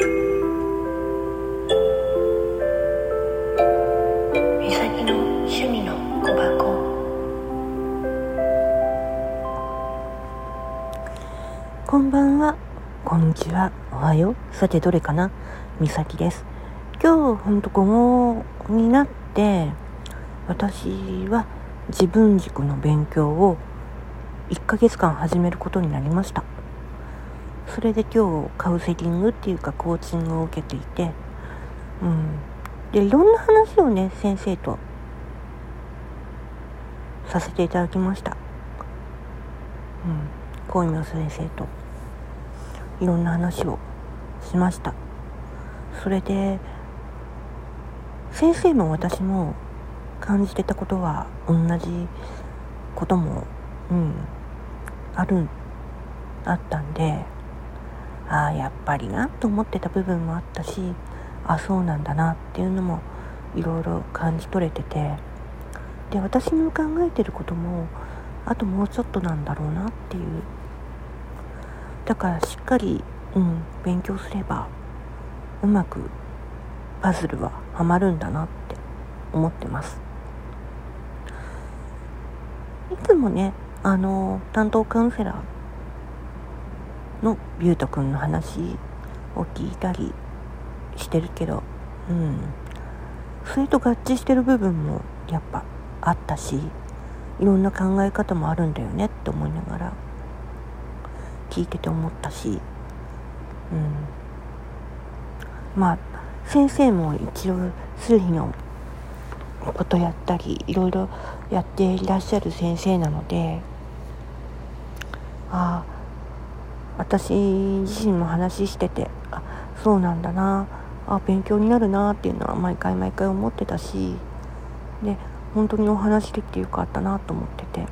こんばんは。こんにちは。おはよう。さてどれかな？みさきです。今日ほんと午後になって私は自分軸の勉強を1ヶ月間始めることになりました。それで今日カウンセリングっていうかコーチングを受けていてうん。でいろんな話をね先生とさせていただきました。うん。小泉先生といろんな話をしました。それで先生も私も感じてたことは同じこともうんあるあったんでああやっぱりなと思ってた部分もあったしあそうなんだなっていうのもいろいろ感じ取れててで私の考えてることもあともうちょっとなんだろうなっていう。だからしっかり、うん、勉強すればうまくパズルははまるんだなって思ってます。いつもねあの担当カウンセラーのビュート君の話を聞いたりしてるけどうん。それと合致してる部分もやっぱあったしいろんな考え方もあるんだよねって思いながら聞いてて思ったし、うん、まあ先生も一応数日のことやったりいろいろやっていらっしゃる先生なのでああ私自身も話しててあそうなんだなあ勉強になるなっていうのは毎回毎回思ってたしで本当にお話できてよかったなと思ってて。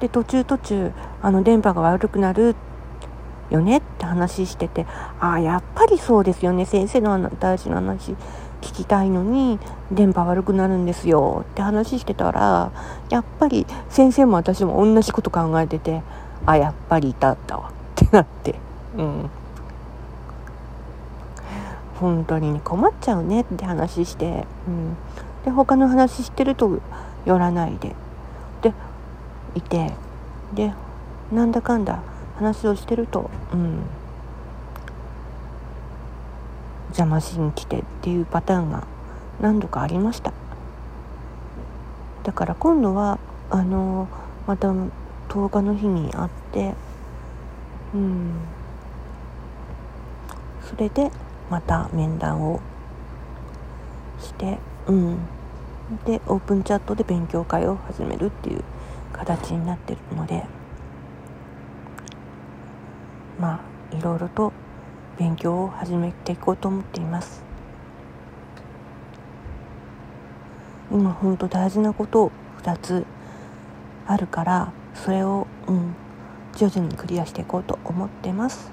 で途中途中あの電波が悪くなるよねって話しててああやっぱりそうですよね先生の大事な話聞きたいのに電波悪くなるんですよって話してたらやっぱり先生も私も同じこと考えててあやっぱりいたったわ。ってなって。うん。本当に、ね、困っちゃうねって話して、うん、で他の話してると寄らないで。でいて。でなんだかんだ話をしてるとうん。邪魔しに来て。っていうパターンが何度かありました。だから今度はあのまた10日の日に会ってうん。それでまた面談をしてうん。でオープンチャットで勉強会を始めるっていう形になってるのでまあいろいろと勉強を始めていこうと思っています。今ほんと大事なことを2つあるからそれを、うん、徐々にクリアしていこうと思ってます。